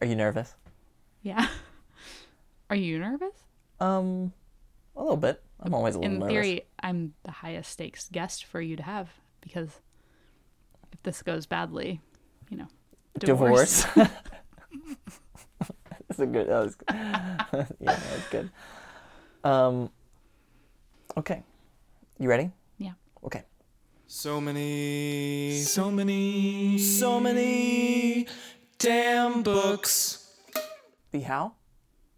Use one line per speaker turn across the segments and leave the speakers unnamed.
Are you nervous?
Yeah. Are you nervous?
Um, a little bit. I'm always a little
In
nervous.
In theory, I'm the highest stakes guest for you to have because if this goes badly, you know,
divorce. That's a good. That was. yeah, that was good. Um. Okay, you ready?
Yeah.
Okay.
So many, so many, so many damn books.
Be how?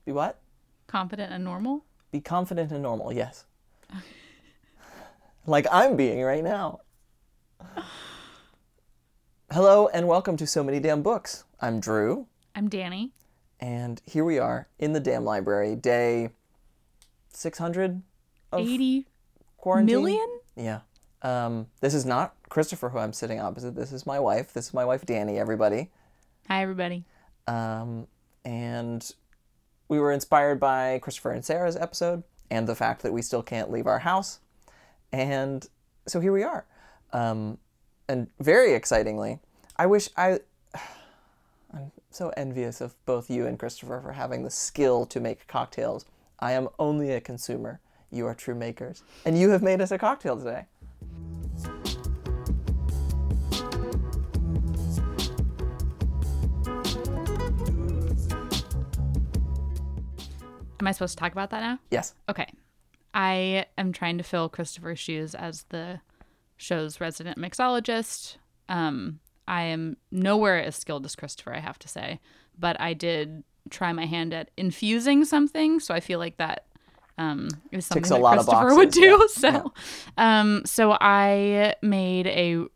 Be what?
Confident and normal.
Be confident and normal. Yes. like I'm being right now. Hello and welcome to So Many Damn Books. I'm Drew,
I'm Danny.
and here we are in the damn library, day 600 of
80
quarantine.
million?
Yeah. Um, this is not Christopher, who I'm sitting opposite. This is my wife. This is my wife, Danny, everybody.
Hi, everybody.
Um, and we were inspired by Christopher and Sarah's episode and the fact that we still can't leave our house. And so here we are. Um, and very excitingly, I wish I. I'm so envious of both you and Christopher for having the skill to make cocktails. I am only a consumer. You are true makers. And you have made us a cocktail today.
Am I supposed to talk about that now?
Yes.
Okay. I am trying to fill Christopher's shoes as the show's resident mixologist. Um, I am nowhere as skilled as Christopher, I have to say, but I did try my hand at infusing something, so I feel like that um, is something
Ticks
that Christopher would do.
yeah.
So, um, so I made a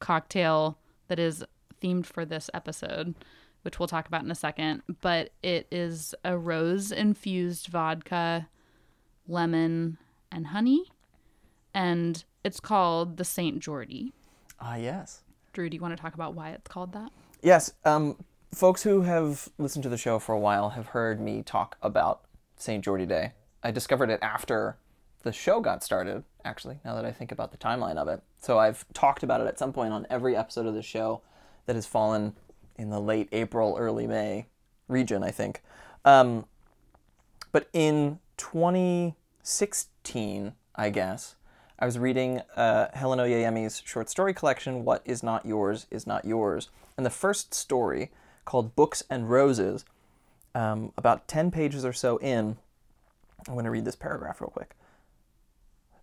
cocktail that is themed for this episode, which we'll talk about in a second. But it is a rose infused vodka, lemon, and honey. And it's called the St. Jordi.
Ah, yes.
Drew, do you want to talk about why it's called that?
Yes, um, folks who have listened to the show for a while have heard me talk about St. Jordi Day. I discovered it after the show got started, actually, now that I think about the timeline of it. So I've talked about it at some point on every episode of the show that has fallen in the late April, early May region, I think. Um, but in 2016, I guess, I was reading uh, Helen Oyeyemi's short story collection, What Is Not Yours Is Not Yours. And the first story, called Books and Roses, um, about 10 pages or so in, I'm going to read this paragraph real quick.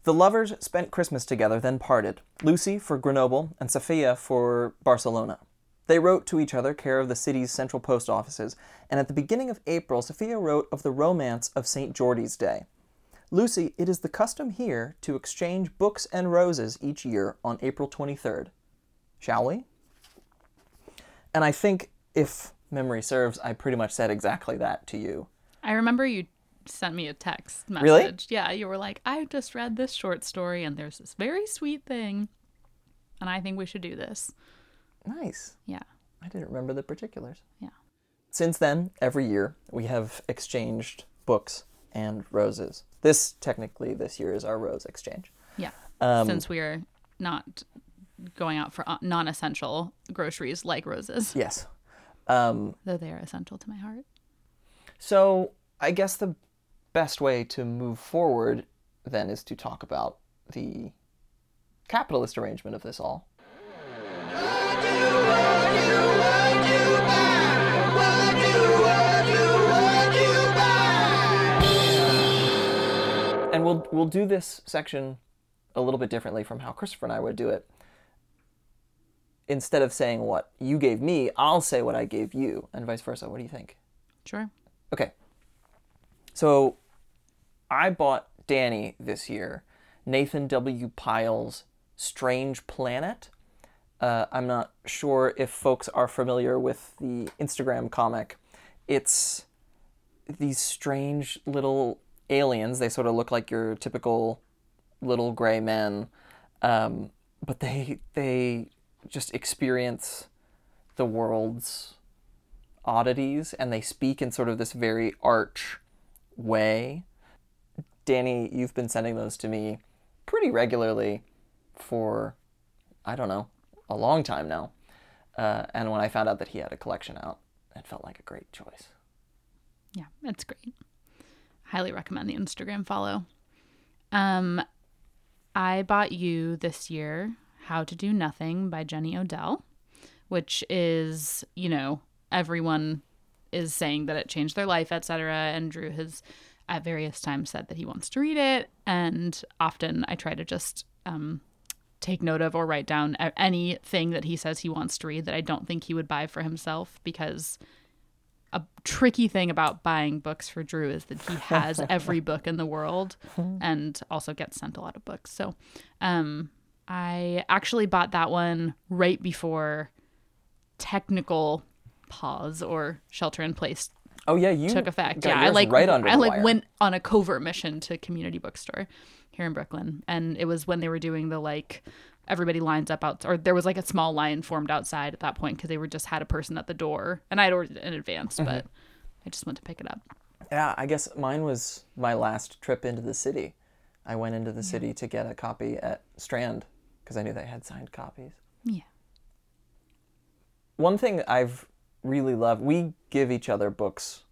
The lovers spent Christmas together, then parted. Lucy for Grenoble and Sophia for Barcelona. They wrote to each other, care of the city's central post offices, and at the beginning of April, Sophia wrote of the romance of St. Jordi's Day. Lucy, it is the custom here to exchange books and roses each year on April 23rd. Shall we? And I think, if memory serves, I pretty much said exactly that to you.
I remember you sent me a text message.
Really?
Yeah, you were like, I just read this short story and there's this very sweet thing. And I think we should do this.
Nice.
Yeah.
I didn't remember the particulars.
Yeah.
Since then, every year, we have exchanged books and roses. This, technically, this year is our rose exchange.
Yeah.
Um,
Since we're not going out for non essential groceries like roses,
Yes. Um,
though they are essential to my heart.
so, I guess the best way to move forward then is to talk about the capitalist arrangement of this all. And we'll we'll do this section a little bit differently from how Christopher and I would do it. Instead of saying what you gave me, I'll say what I gave you, and vice versa. What do you think?
Sure.
Okay. So I bought Danny this year Nathan W. Pyle's Strange Planet. Uh, I'm not sure if folks are familiar with the Instagram comic. It's these strange little aliens. They sort of look like your typical little gray men, um, but they they just experience the world's oddities and they speak in sort of this very arch way. Danny, you've been sending those to me pretty regularly for, I don't know, a long time now. Uh, and when I found out that he had a collection out, it felt like a great choice.
Yeah, that's great. Highly recommend the Instagram follow. Um, I bought you this year How to Do Nothing by Jenny Odell, which is, you know, everyone is saying that it changed their life, etc. And Drew has at various times said that he wants to read it. And often I try to just um, take note of or write down anything that he says he wants to read that I don't think he would buy for himself because a tricky thing about buying books for Drew is that he has every book in the world and also gets sent a lot of books. So, um, I actually bought that one right before technical pause or shelter in place
Oh yeah, you
took effect. Yeah, I like
right under
I like
wire.
went on a covert mission to community bookstore here in Brooklyn, and it was when they were doing the like everybody lines up out, or there was like a small line formed outside at that point because they were just had a person at the door, and I'd ordered it in advance,
Mm-hmm.
but I just went to pick it up.
Yeah, I guess mine was my last trip into the city. I went into the city to get a copy at Strand because I knew they had signed copies.
Yeah.
One thing I've really loved, we give each other books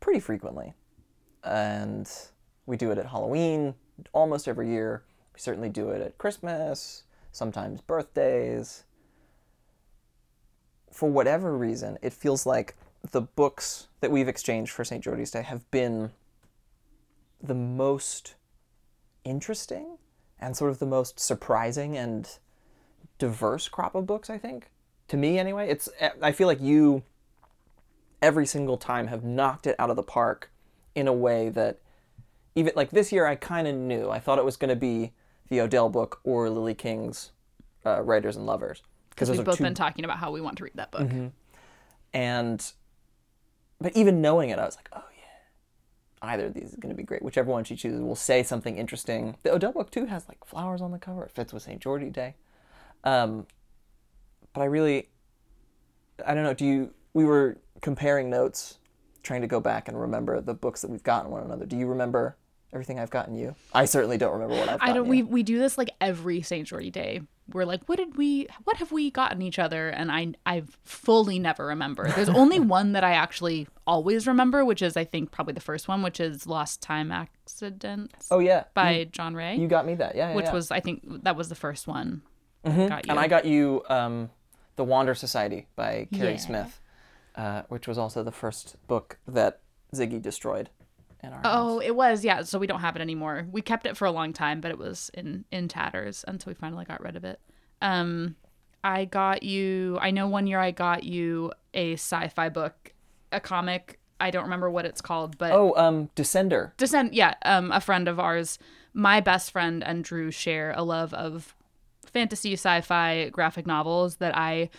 pretty frequently. And we do it at Halloween almost every year. We certainly do it at Christmas, sometimes birthdays. For whatever reason, it feels like the books that we've exchanged for St. George's Day have been the most interesting and sort of the most surprising and diverse crop of books, I think. To me, anyway. It's I feel like you every single time have knocked it out of the park in a way that even like this year I kind of knew. I thought it was going to be the Odell book or Lily King's uh, Writers and Lovers
Because we've both
two
been talking about how we want to read that book.
and but even knowing it, I was like, oh yeah, either of these is going to be great. Whichever one she chooses will say something interesting. The Odell book too has like flowers on the cover. It fits with St. Georgie Day. Um, but I really, I don't know. Do you? We were comparing notes, trying to go back and remember the books that we've gotten one another. Do you remember everything I've gotten you? I certainly don't remember what I've.
I
gotten
don't.
you.
We we do this like every St. George Day. We're like, what did we? What have we gotten each other? And I I fully never remember. There's only one that I actually always remember, which is I think probably the first one, which is Lost Time Accidents
Oh yeah,
by John Wray,
you got me that. Yeah, yeah
which
yeah.
was I think that was the first one. You.
Mm-hmm. And I got you um, The Wander Society by Keri
Yeah.
Smith, uh, which was also the first book that Ziggy destroyed in our house.
Oh, it was yeah. So we don't have it anymore. We kept it for a long time, but it was in in tatters until we finally got rid of it. Um, I got you. I know one year I got you a sci-fi book, a comic. I don't remember what it's called, but
Oh, um, Descender.
Descent. Yeah, um, a friend of ours, my best friend and Drew share a love of fantasy, sci-fi, graphic novels that I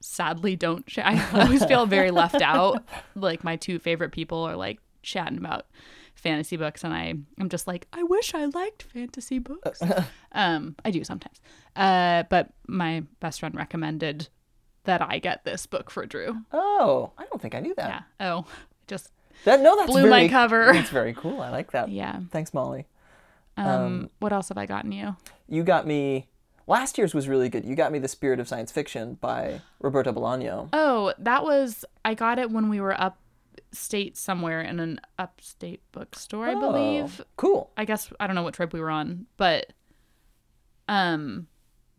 sadly don't share. I always feel very left out. Like my two favorite people are like chatting about fantasy books, and I I'm just like I wish I liked fantasy books. um, I do sometimes. Uh, but my best friend recommended that I get this book for Drew.
Oh, I don't think I knew that.
Yeah. Oh, just
That no, that's
Blew
very,
my cover.
That's very cool. I like that.
yeah.
Thanks, Molly.
Um, what else have I gotten you?
You got me. Last year's was really good. You got me The Spirit of Science Fiction by Roberto Bolaño.
Oh, that was I got it when we were upstate somewhere in an upstate bookstore, I believe.
Oh, cool.
I guess I don't know what trip we were on, but um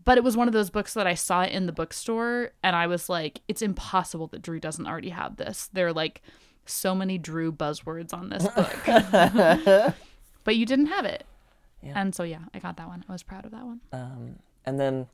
but it was one of those books that I saw in the bookstore and I was like, it's impossible that Drew doesn't already have this. There are like so many Drew buzzwords on this book. but you didn't have it.
Yeah.
And so yeah, I got that one. I was proud of that one.
Um, and then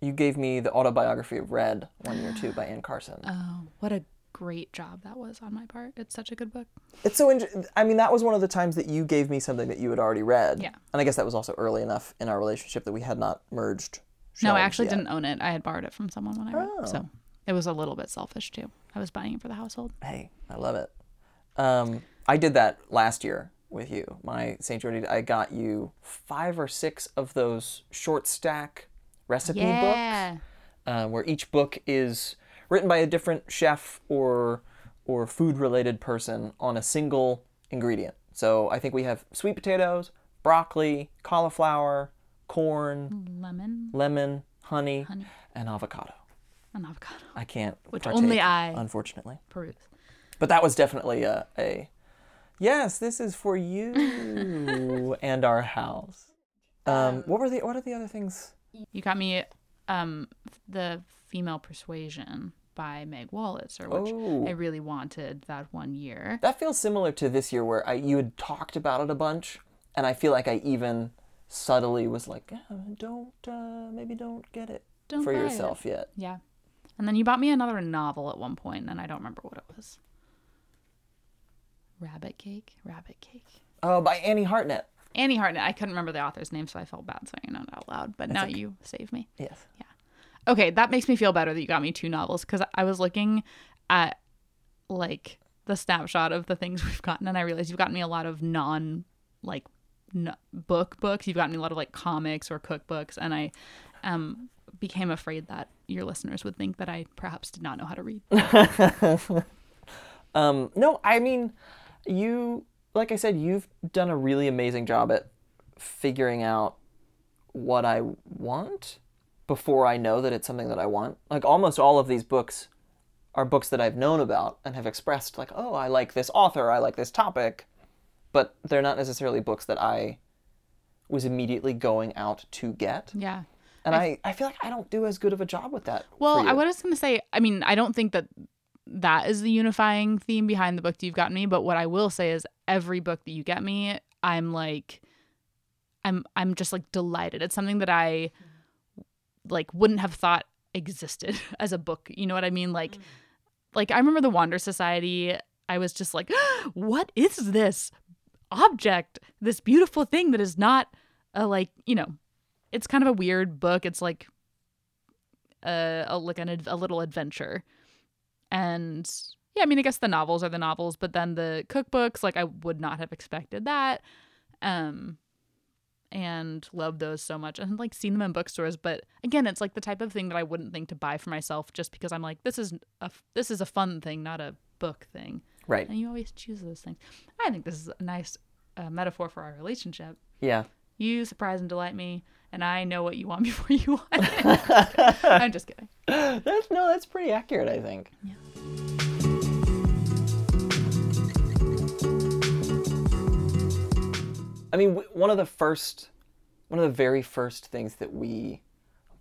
you gave me the autobiography of Red one year too by Anne Carson.
Oh, what a great job that was on my part. It's such a good book.
It's so interesting. I mean, that was one of the times that you gave me something that you had already read.
Yeah.
And I guess that was also early enough in our relationship that we had not merged.
No, I actually
yet.
didn't own it. I had borrowed it from someone when I read.
Oh.
So it was a little bit selfish too. I was buying it for the household.
Hey, I love it. Um, I did that last year with you. My St. George, I got you five or six of those short stack recipe books, uh, where each book is written by a different chef or or food related person on a single ingredient. So I think we have sweet potatoes, broccoli, cauliflower, corn,
Lemon.
lemon, honey, and avocado.
An avocado.
I can't.
Which
partake,
only I-
unfortunately.
Peruse.
But that was definitely a, a yes, this is for you and our house. Um, what were the what are the other things?
You got me um the female persuasion by Meg Wolitzer, which
Oh.
I really wanted that one year.
That feels similar to this year where I you had talked about it a bunch, and I feel like I even subtly was like, "Yeah, don't uh, maybe don't get it
Don't
for
buy it."
yourself yet.
Yeah. And then you bought me another novel at one point, and I don't remember what it was. Rabbit Cake? Rabbit Cake.
Oh, by Annie Hartnett.
Annie Hartnett. I couldn't remember the author's name, so I felt bad saying it out loud. But now you save me.
Yes.
Okay, that makes me feel better that you got me two novels because I was looking at like the snapshot of the things we've gotten, and I realized you've gotten me a lot of non like n- book books. You've gotten me a lot of like comics or cookbooks, and I um became afraid that your listeners would think that I perhaps did not know how to read.
Um, no, I mean, you, like I said, you've done a really amazing job at figuring out what I want before I know that it's something that I want. Like almost all of these books are books that I've known about and have expressed, like, oh, I like this author, I like this topic, but they're not necessarily books that I was immediately going out to get.
yeah.
And I, I feel like I don't do as good of a job with that.
Well, I was going to say, I mean, I don't think that that is the unifying theme behind the book that you've gotten me, but what I will say is every book that you get me, I'm like I'm I'm just like delighted. It's something that I like wouldn't have thought existed as a book. You know what I mean? Like like I remember the Wander Society, I was just like, "What is this object? This beautiful thing that is not a like, you know, it's kind of a weird book. It's like a, a like an, a little adventure. And yeah, I mean, I guess the novels are the novels, but then the cookbooks, like I would not have expected that. Um, and love those so much and like seen them in bookstores. But again, it's like the type of thing that I wouldn't think to buy for myself just because I'm like, this is a this is a fun thing, not a book thing.
Right.
And you always choose those things. I think this is a nice uh, metaphor for our relationship.
Yeah.
You surprise and delight me, and I know what you want before you want it. I'm just kidding.
That's no, that's pretty accurate, I think. I mean, one of the first, one of the very first things that we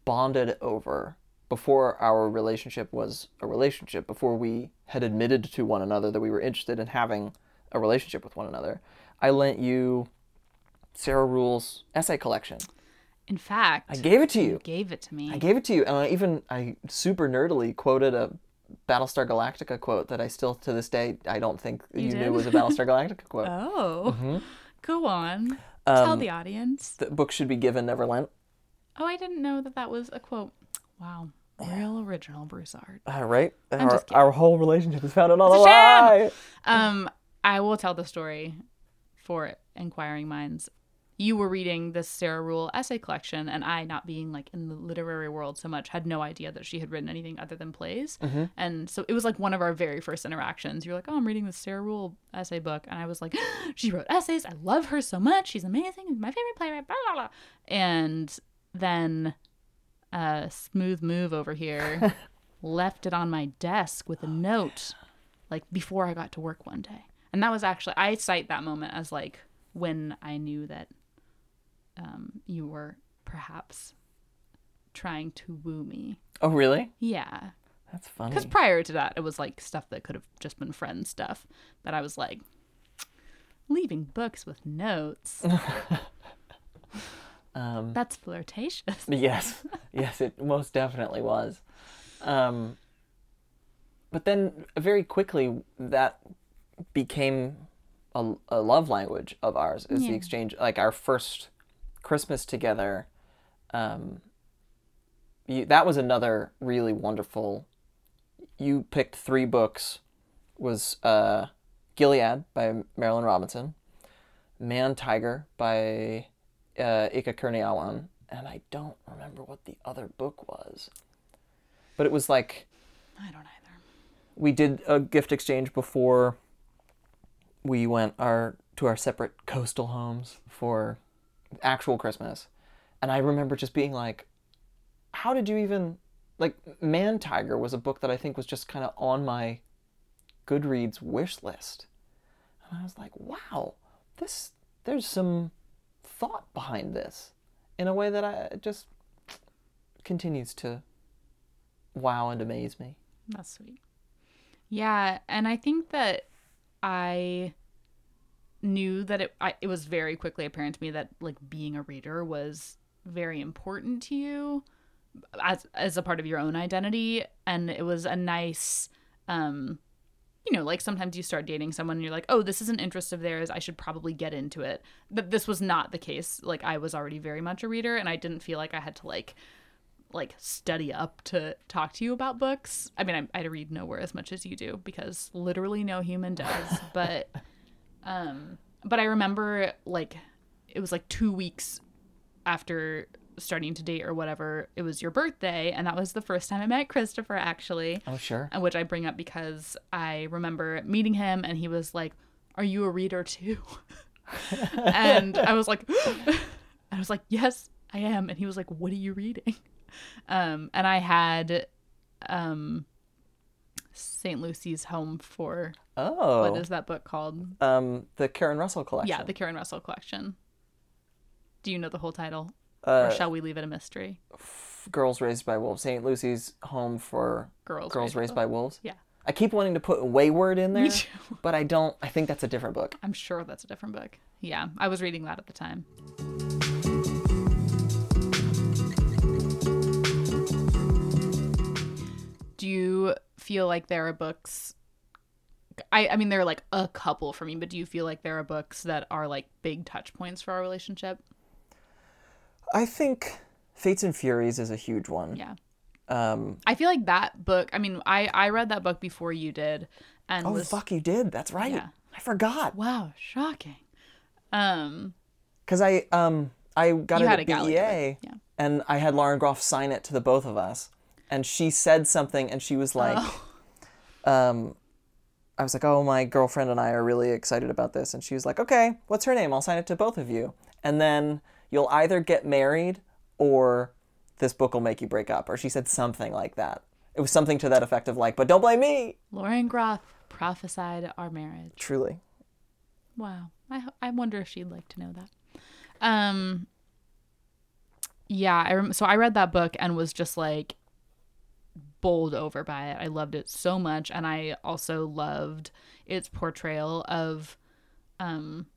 bonded over before our relationship was a relationship, before we had admitted to one another that we were interested in having a relationship with one another, I lent you Sarah Ruhl's essay collection.
In fact,
I gave it to you.
you gave it to me.
I gave it to you, and I even I super nerdily quoted a Battlestar Galactica quote that I still to this day I don't think you,
did?
knew was a Battlestar Galactica quote.
oh, mm-hmm. Go on. Tell
Um,
the audience.
The book should be given, never lent.
Oh, I didn't know that that was a quote. Wow, real original Broussard.
Uh, right? Our,
just
our whole relationship is founded on a
a
lie.
Um, I will tell the story for inquiring minds. You were reading this Sarah Ruhl essay collection, and I, not being like in the literary world so much, had no idea that she had written anything other than plays. Mm-hmm. And so it was like one of our very first interactions. You're like, "Oh, I'm reading this Sarah Ruhl essay book," and I was like, "She wrote essays. I love her so much. She's amazing. My favorite playwright." Blah blah blah. And then, a smooth move over here left it on my desk with a note like before I got to work one day. And that was actually I cite that moment as like when I knew that um, you were perhaps trying to woo me.
Oh, really?
Yeah,
That's funny.
because prior to that, it was like stuff that could have just been friend stuff. But I was like leaving books with notes.
Um,
That's flirtatious.
yes, yes, it most definitely was. Um, but then very quickly that became a, a love language of ours is
Yeah.
the exchange. Like our first Christmas together, um, you, that was another really wonderful. You picked three books. Was uh, Gilead by Marilynne Robinson, Man Tiger by uh, Eka Kurniawan, and I don't remember what the other book was. But it was like
I don't either.
we did a gift exchange before we went our to our separate coastal homes for actual Christmas. And I remember just being like, how did you even like Man Tiger was a book that I think was just kind of on my Goodreads wish list. And I was like, wow, this there's some thought behind this in a way that I just continues to wow and amaze me.
That's sweet. Yeah, and I think that I knew that it I, it was very quickly apparent to me that like being a reader was very important to you as as a part of your own identity. And it was a nice um you know like sometimes you start dating someone and you're like oh this is an interest of theirs. I should probably get into it. But this was not the case. Like i was already very much a reader and i didn't feel like i had to like like study up to talk to you about books. I mean i, I read nowhere as much as you do because literally no human does. But um but i remember like it was like two weeks after starting to date or whatever, it was your birthday, and that was the first time I met Christopher actually.
Oh, sure.
And which I bring up because I remember meeting him and he was like, Are you a reader too? and I was like I was like, Yes, I am. And he was like, What are you reading? Um, and I had um St. Lucy's Home for
Oh.
what is that book called?
um the Karen Russell collection.
Yeah, the Karen Russell collection. Do you know the whole title?
uh,
or shall we leave it a mystery?
Girls Raised by Wolves. St. Lucy's Home for
Girls,
Girls Raised by Wolves.
Yeah.
I keep wanting to put Wayward in there, but I don't. I think that's a different book.
I'm sure that's a different book. Yeah, I was reading that at the time. Do you feel like there are books? I, I mean, there are like a couple for me, but do you feel like there are books that are like big touch points for our relationship?
I think Fates and Furies is a huge one.
Yeah.
Um,
I feel like that book, I mean, I, I read that book before you did. And
oh
was,
fuck, you did. That's right.
Yeah.
I forgot.
wow, shocking. Um,
Because I um I got it at
a
BEA,
yeah.
and I had Lauren Groff sign it to the both of us, and she said something, and she was like,
Oh.
um, I was like, oh, my girlfriend and I are really excited about this, and she was like, okay, what's her name? I'll sign it to both of you, and then you'll either get married or this book will make you break up, or she said something like that. It was something to that effect of like, but don't blame me.
Lauren Groff prophesied our marriage.
Truly.
Wow. I I wonder if she'd like to know that. Um Yeah, I rem- so I read that book and was just like bowled over by it. I loved it so much and I also loved its portrayal of um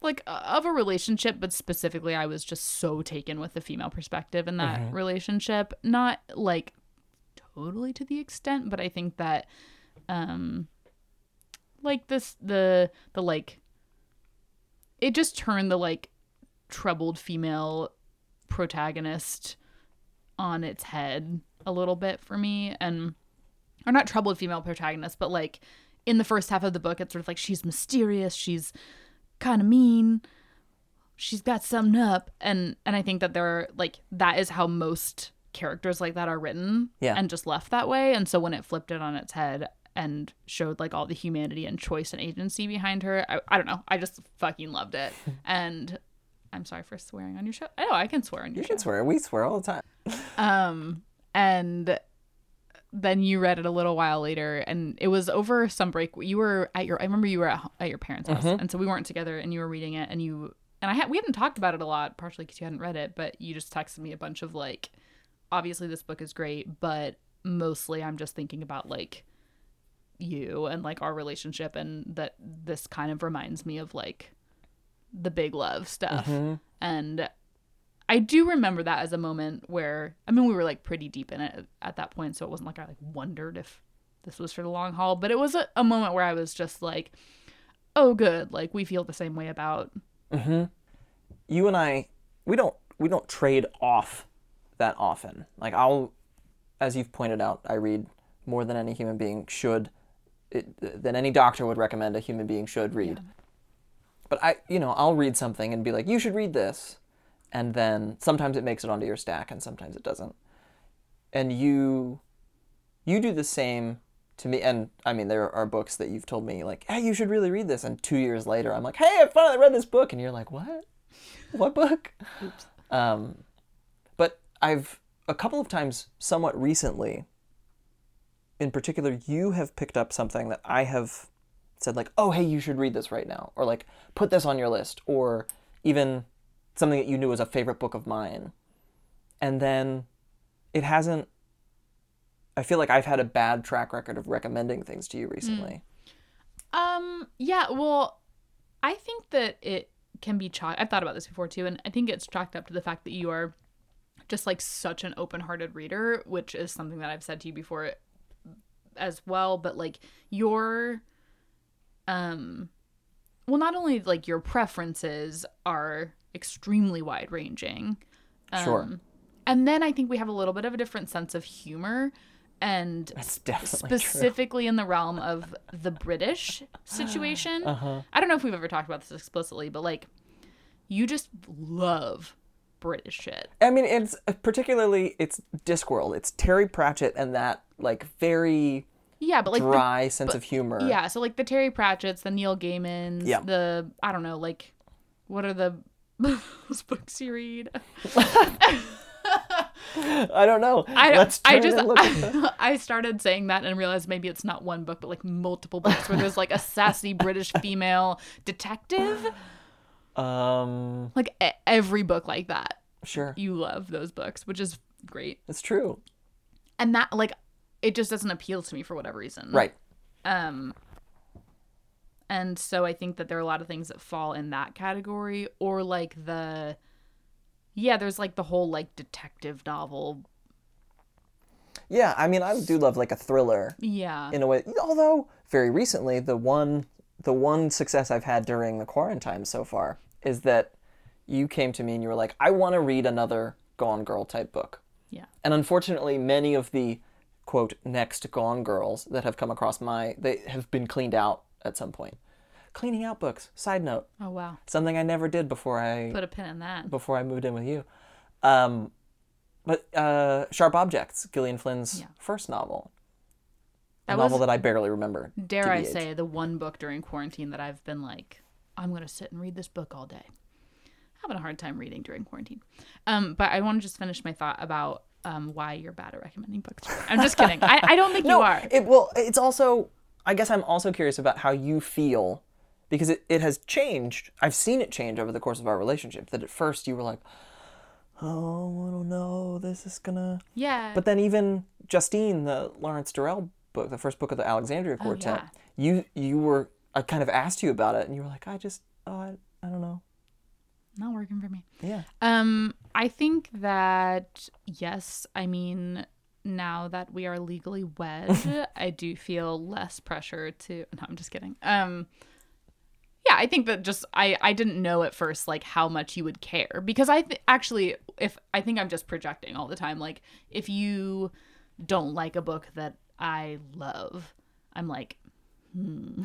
like of a relationship but specifically I was just so taken with the female perspective in that relationship. Not like totally to the extent, but I think that um like this the the like it just turned the like troubled female protagonist on its head a little bit for me. And are not troubled female protagonist but like in the first half of the book it's sort of like she's mysterious she's kind of mean she's got something up. And and i think that there are like that is how most characters like that are written
Yeah.
and just left that way. And so when it flipped it on its head and showed like all the humanity and choice and agency behind her i, I don't know. I just fucking loved it. And i'm sorry for swearing on your show. I know i can swear on your
You
show.
can swear. We swear all the time.
um and then you read it a little while later and it was over some break. You were at your i remember you were at, at your parents house mm-hmm. and so we weren't together and you were reading it and you and i had we hadn't talked about it a lot partially because you hadn't read it but you just texted me a bunch of like obviously this book is great but mostly i'm just thinking about like you and like our relationship and that this kind of reminds me of like the big love stuff. Mm-hmm. And I do remember that as a moment where I mean we were like pretty deep in it at that point, so it wasn't like I like wondered if this was for the long haul, but it was a, a moment where I was just like, oh good, like we feel the same way about mm-hmm.
you and I, we don't we don't trade off that often. Like I'll, as you've pointed out, I read more than any human being should, it, than any doctor would recommend a human being should read. But I, you know, I'll read something and be like, you should read this, and then sometimes it makes it onto your stack and sometimes it doesn't. And you, you do the same to me. And I mean, there are books that you've told me like, hey, you should really read this, and two years later, I'm like, hey, I finally read this book, and you're like, what? what book? Um, but I've a couple of times, somewhat recently, in particular, you have picked up something that I have said, like, oh, hey, you should read this right now, or like, put this on your list, or even something that you knew was a favorite book of mine. And then it hasn't, I feel like I've had a bad track record of recommending things to you recently.
Um, yeah, well, I think that it can be chalked. I've thought about this before too, and I think it's chalked up to the fact that you are just like such an open-hearted reader, which is something that I've said to you before as well. But like your, um, well, not only like your preferences are extremely wide-ranging,
Sure.
um, and then I think we have a little bit of a different sense of humor. And
definitely true.
specifically in the realm of the British situation.
Uh-huh.
I don't know if we've ever talked about this explicitly, but like, you just love British shit.
I mean, it's particularly it's Discworld. It's Terry Pratchett and that like very
Yeah, but like, the-
dry sense of humor.
yeah, so like the Terry Pratchett's, the Neil Gaiman's,
Yeah.
the I don't know, like, what are the those books you read?
I don't know.
I
Let's
I just. I, I started saying that and realized maybe it's not one book, but like multiple books where there's like a sassy British female detective.
Um,
Like e- every book like that.
sure,
You love those books, which is great.
it's true.
And that like it just doesn't appeal to me for whatever reason.
Right.
Um and so I think that there are a lot of things that fall in that category or like the yeah, there's like the whole like detective novel.
Yeah, I mean, I do love like a thriller
Yeah.
in a way. Although very recently, the one the one success I've had during the quarantine so far is that you came to me and you were like, I want to read another Gone Girl type book.
yeah.
And unfortunately, many of the quote next Gone Girls that have come across my they have been cleaned out at some point. Cleaning out books. Side note,
Oh wow.
something I never did before I
Put a pin in that.
before I moved in with you. Um, but uh, Sharp Objects, Gillian Flynn's
Yeah.
first novel,
That
a novel that I barely remember.
dare I say the one book during quarantine that I've been like I'm going to sit and read this book all day. Having a hard time reading during quarantine. Um but I want to just finish my thought about um why you're bad at recommending books. I'm just kidding. I, I don't think you are.
It well, it's also. I guess I'm also curious about how you feel, because it, it has changed. I've seen it change over the course of our relationship. That at first you were like, "Oh, I don't know, this is gonna."
Yeah.
But then even Justine, the Lawrence Durrell book, the first book of the Alexandria Quartet, you you were I kind of asked you about it, and you were like, "I just, oh, I, I don't know."
Not working for me.
Yeah.
Um, I think that yes, I mean now that we are legally wed, I do feel less pressure to. No, I'm just kidding. Um, yeah, I think that just I I didn't know at first like how much you would care because I th- actually if I think I'm just projecting all the time. Like if you don't like a book that I love, I'm like. Hmm.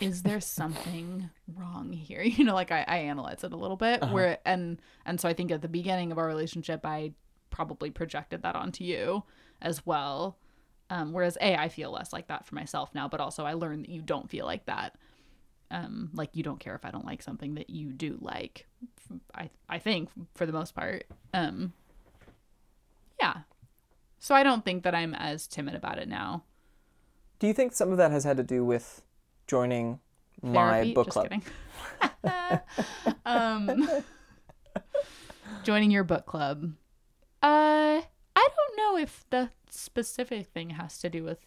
is there something wrong here? You know like I, I analyze it a little bit where and and so i think at the beginning of our relationship i probably projected that onto you as well. Um, whereas a i feel less like that for myself now but also i learned that you don't feel like that. Um, like you don't care if i don't like something that you do like i i think for the most part. Um yeah. So i don't think that i'm as timid about it now
Do you think some of that has had to do with joining my
Therapy?
book
Just
club?
kidding. um, joining your book club. Uh, I don't know if the specific thing has to do with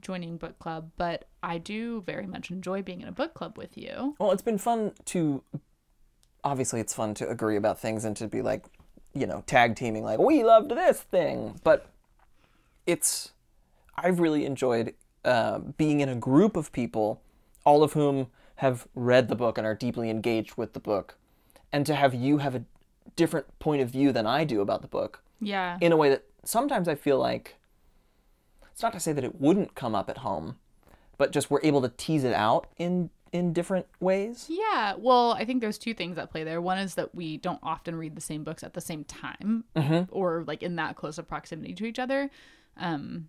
joining book club, but I do very much enjoy being in a book club with you.
Well, it's been fun to. Obviously, it's fun to agree about things and to be like, you know, tag teaming, like, we loved this thing. But it's. I've really enjoyed uh, being in a group of people, all of whom have read the book and are deeply engaged with the book. And to have you have a different point of view than I do about the book
Yeah.
in a way that sometimes I feel like. It's not to say that it wouldn't come up at home, but just we're able to tease it out in in different ways.
Yeah, well, I think there's two things at play there. One is that we don't often read the same books at the same time or like in that close of proximity to each other. Um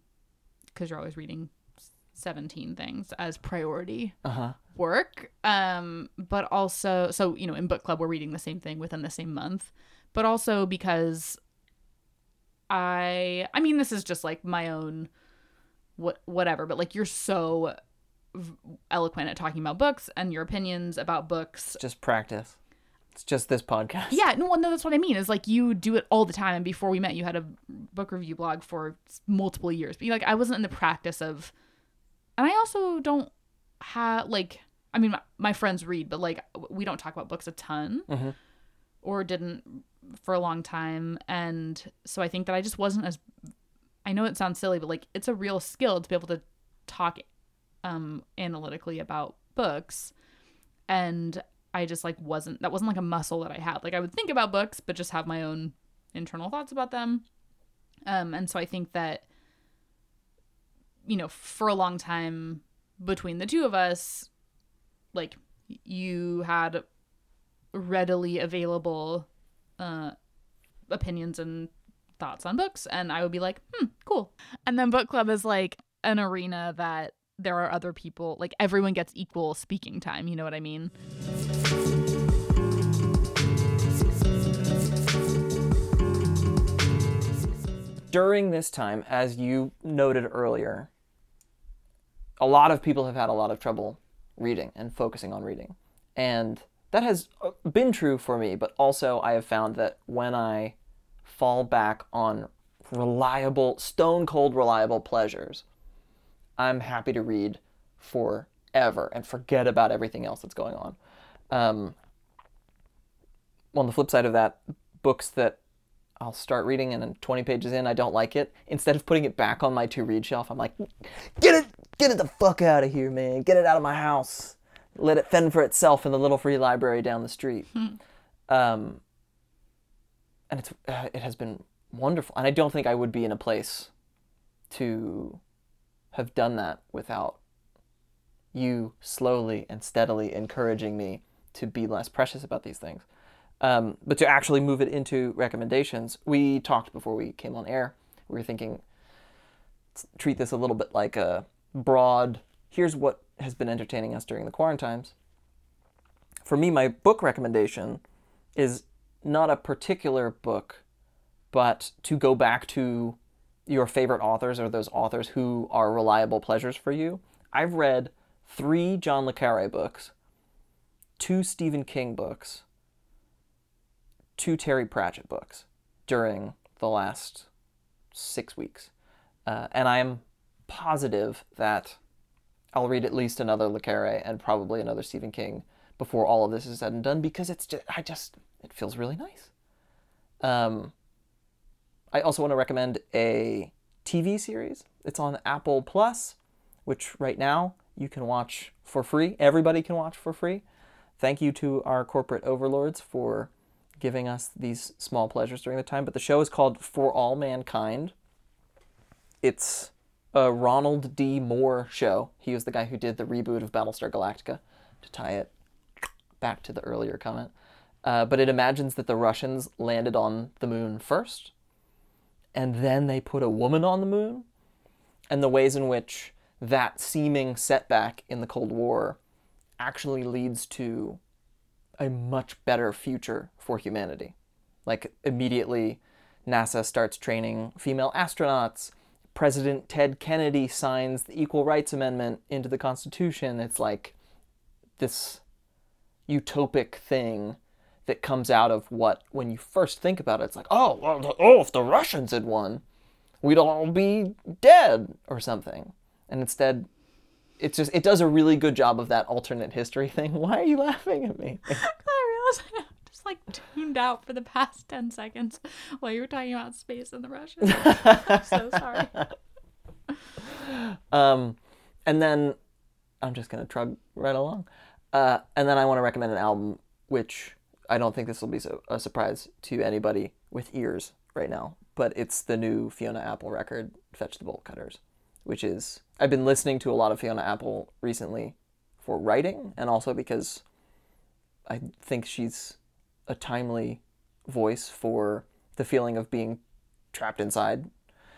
because you're always reading 17 things as priority
Uh-huh.
work. Um but also so, you know, in book club we're reading the same thing within the same month, but also because I I mean this is just like my own what whatever, but like you're so v- eloquent at talking about books and your opinions about books.
Just practice. It's just this podcast.
Yeah, no, no, that's what I mean. Is like you do it all the time, and before we met, you had a book review blog for multiple years. But you like, I wasn't in the practice of, and I also don't have like, I mean, my, my friends read, but like, we don't talk about books a ton,
Mhm.
or didn't for a long time, and so I think that I just wasn't as. I know it sounds silly, but like, it's a real skill to be able to talk, um, analytically about books, and I just like wasn't that wasn't like a muscle that I had. Like I would think about books, but just have my own internal thoughts about them. Um, and so I think that you know, for a long time between the two of us, like you had readily available uh opinions and thoughts on books and I would be like, "Hmm, cool." And then book club is like an arena that there are other people, like everyone gets equal speaking time, you know what I mean?
During this time, as you noted earlier, a lot of people have had a lot of trouble reading and focusing on reading. And that has uh, been true for me, but also I have found that when I fall back on reliable, stone cold reliable pleasures, I'm happy to read forever and forget about everything else that's going on. Um, on the flip side of that, books that I'll start reading and then 20 pages in, I don't like it. Instead of putting it back on my to read shelf, I'm like, get it, get it the fuck out of here, man. Get it out of my house. Let it fend for itself in the little free library down the street. Um, and it's uh, it has been wonderful. And I don't think I would be in a place to have done that without you slowly and steadily encouraging me to be less precious about these things. Um, but to actually move it into recommendations, we talked before we came on air. We were thinking, treat this a little bit like a broad. Here's what has been entertaining us during the quarantines. For me, my book recommendation is not a particular book, but to go back to your favorite authors or those authors who are reliable pleasures for you. I've read three John Le Carre books, two Stephen King books, two Terry Pratchett books during the last six weeks. Uh, and I am positive that I'll read at least another Le Carre and probably another Stephen King before all of this is said and done because it's just, I just, it feels really nice. Um, I also want to recommend a TV series. It's on Apple Plus, which right now you can watch for free. Everybody can watch for free. Thank you to our corporate overlords for giving us these small pleasures during the time. But the show is called For All Mankind. It's a Ronald D. Moore show. He was the guy who did the reboot of Battlestar Galactica to tie it back to the earlier comment. Uh, but it imagines that the Russians landed on the moon first, and then they put a woman on the moon, and the ways in which that seeming setback in the Cold War actually leads to a much better future for humanity. Like, immediately, NASA starts training female astronauts. President Ted Kennedy signs the Equal Rights Amendment into the Constitution. It's like this utopic thing that comes out of what, when you first think about it, it's like, oh, well, oh, if the Russians had won, we'd all be dead or something. And instead, it's just, it does a really good job of that alternate history thing. Why are you laughing at me?
I realized I just like tuned out for the past 10 seconds while you were talking about space and the Russians. I'm so sorry.
Um, and then I'm just gonna trug right along. Uh, and then I want to recommend an album, which I don't think this will be so, a surprise to anybody with ears right now, but it's the new Fiona Apple record, "Fetch the Bolt Cutters," which is I've been listening to a lot of Fiona Apple recently for writing, and also because I think she's a timely voice for the feeling of being trapped inside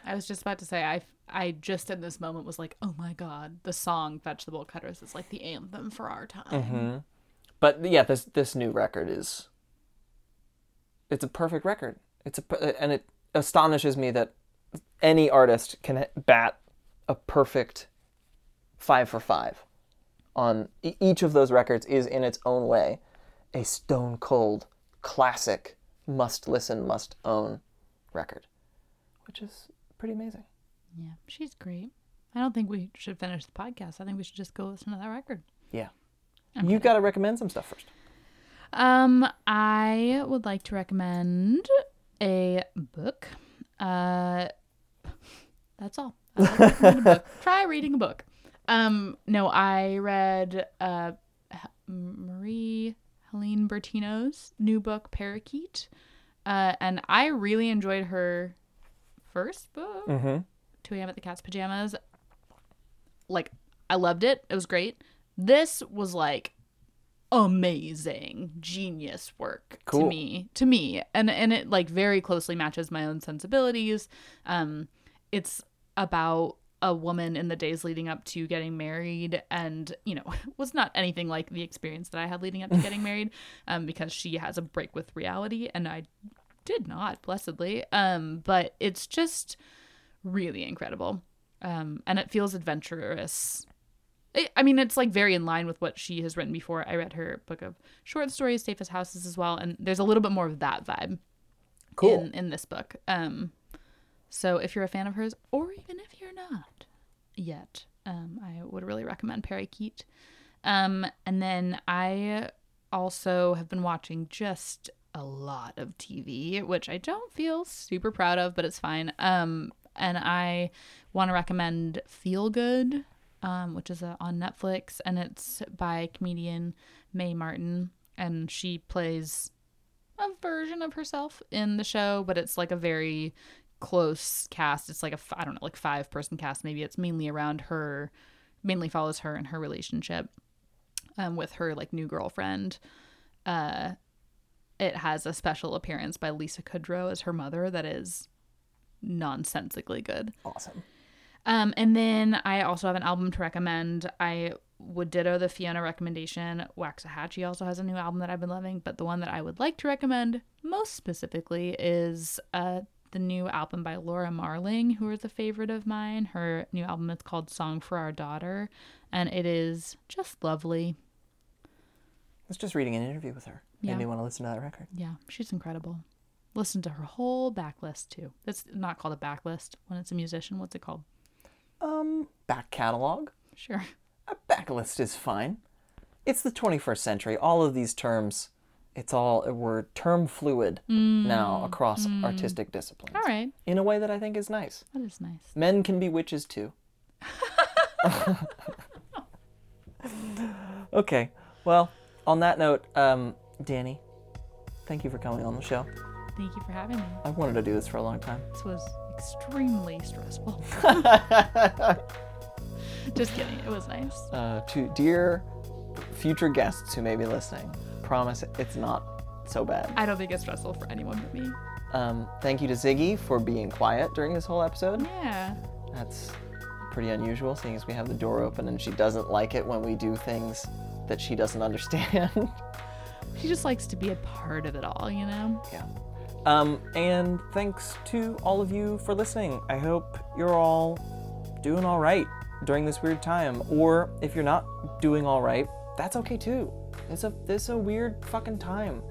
I was just about to say, I, I just in this moment was like, oh my God, the song Fetch the Bolt Cutters is like the anthem for our time. Mm-hmm.
But yeah, this this new record is it's a perfect record. It's a and it astonishes me that any artist can bat a perfect five for five on each of those records is in its own way a stone cold classic must listen must own record which is pretty amazing
Yeah, she's great. I don't think we should finish the podcast. I think we should just go listen to that record.
yeah you've got to recommend some stuff first
Um, I would like to recommend a book. Uh, that's all. I like recommend a book. Try reading a book. Um, no, I read uh, Marie Helene Bertino's new book, Parakeet, uh, and I really enjoyed her first book,
mm-hmm
2 a.m. at the Cat's Pajamas. Like, I loved it. It was great. This was like amazing, genius work
cool.
to me. To me, and and it like very closely matches my own sensibilities. Um, it's about a woman in the days leading up to getting married and you know was not anything like the experience that i had leading up to getting married um, because she has a break with reality and i did not blessedly. Um, but it's just really incredible. Um, and it feels adventurous. It, i mean it's like very in line with what she has written before. I read her book of short stories safe as houses as well and there's a little bit more of that vibe
cool.
in, in this book. Um, so if you're a fan of hers or even if you're not yet um, i would really recommend parakeet um, and then i also have been watching just a lot of tv which i don't feel super proud of but it's fine. Um, and i want to recommend feel good um, which is uh, on netflix and it's by comedian mae martin and she plays a version of herself in the show, but it's like a very close cast. It's like a I don't know, like five person cast. Maybe it's mainly around her, mainly follows her and her relationship um, with her like new girlfriend. Uh, it has a special appearance by Lisa Kudrow as her mother that is nonsensically good.
awesome
Um, and then I also have an album to recommend. I would ditto the Fiona recommendation. Waxahatchee also has a new album that I've been loving, but the one that I would like to recommend most specifically is uh, the new album by Laura Marling, who is a favorite of mine. Her new album is called Song for Our Daughter, and it is just lovely.
I was just reading an interview with her
Yeah.
made me want to listen to that record
Yeah, she's incredible. Listen to her whole backlist too. That's not called a backlist when it's a musician. What's it called?
um back catalog
Sure.
a backlist is fine. It's the 21st century. All of these terms, it's all we're term fluid now across artistic disciplines.
All right.
In a way that I think is nice.
That is nice.
Men can be witches too. okay. Well, on that note, um, Danny, thank you for coming on the show.
Thank you for having me.
I've wanted to do this for a long time.
This was extremely stressful. Just kidding. It was nice.
Uh, to dear future guests who may be listening, promise it's not so bad.
I don't think it's stressful for anyone but me.
Um, thank you to Ziggy for being quiet during this whole episode.
Yeah.
That's pretty unusual, seeing as we have the door open and she doesn't like it when we do things that she doesn't understand.
She just likes to be a part of it all, you know?
yeah. Um, and thanks to all of you for listening. I hope you're all doing all right during this weird time. Or if you're not doing all right, that's okay too. It's a it's a weird fucking time.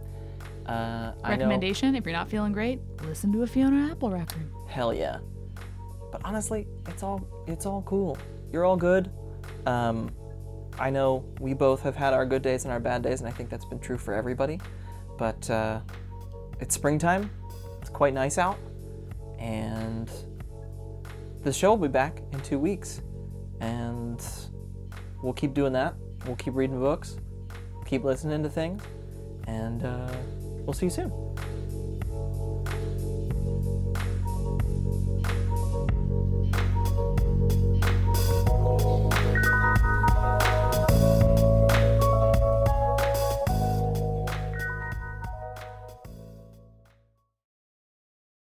Uh, I know.
Recommendation if you're not feeling great, listen to a Fiona Apple record.
Hell yeah. But honestly, it's all it's all cool. You're all good. Um, I know we both have had our good days and our bad days, and I think that's been true for everybody. But uh, it's springtime. It's quite nice out, and the show will be back in two weeks, and we'll keep doing that. We'll keep reading books, keep listening to things, and uh, we'll see you soon.